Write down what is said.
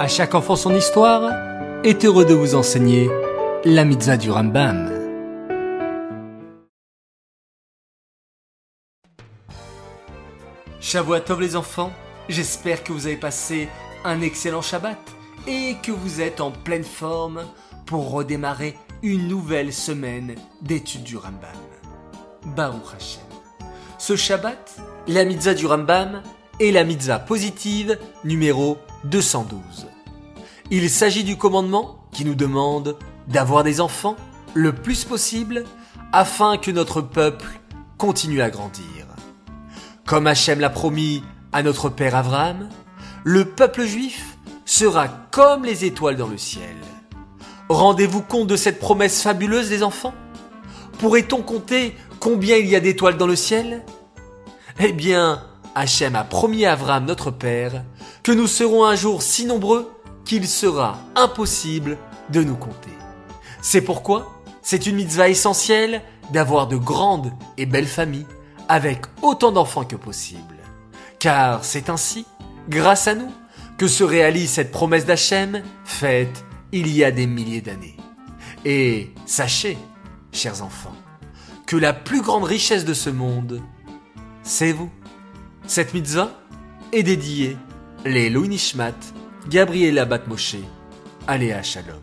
À chaque enfant son histoire est heureux de vous enseigner la mitzvah du Rambam. Tov les enfants, j'espère que vous avez passé un excellent Shabbat et que vous êtes en pleine forme pour redémarrer une nouvelle semaine d'études du Rambam. Baruch Hashem. Ce Shabbat, la mitzvah du Rambam est la mitzvah positive numéro 212. Il s'agit du commandement qui nous demande d'avoir des enfants le plus possible afin que notre peuple continue à grandir. Comme Hachem l'a promis à notre père Abraham, le peuple juif sera comme les étoiles dans le ciel. Rendez-vous compte de cette promesse fabuleuse des enfants? Pourrait-on compter combien il y a d'étoiles dans le ciel? Eh bien, Hachem a promis à Abraham notre père que nous serons un jour si nombreux qu'il sera impossible de nous compter. C'est pourquoi c'est une mitzvah essentielle d'avoir de grandes et belles familles avec autant d'enfants que possible. Car c'est ainsi, grâce à nous, que se réalise cette promesse d'Hachem faite il y a des milliers d'années. Et sachez, chers enfants, que la plus grande richesse de ce monde, c'est vous. Cette mitzvah est dédiée les Louis Nishmat, Gabriela Batmoshe, Aléa Shalom.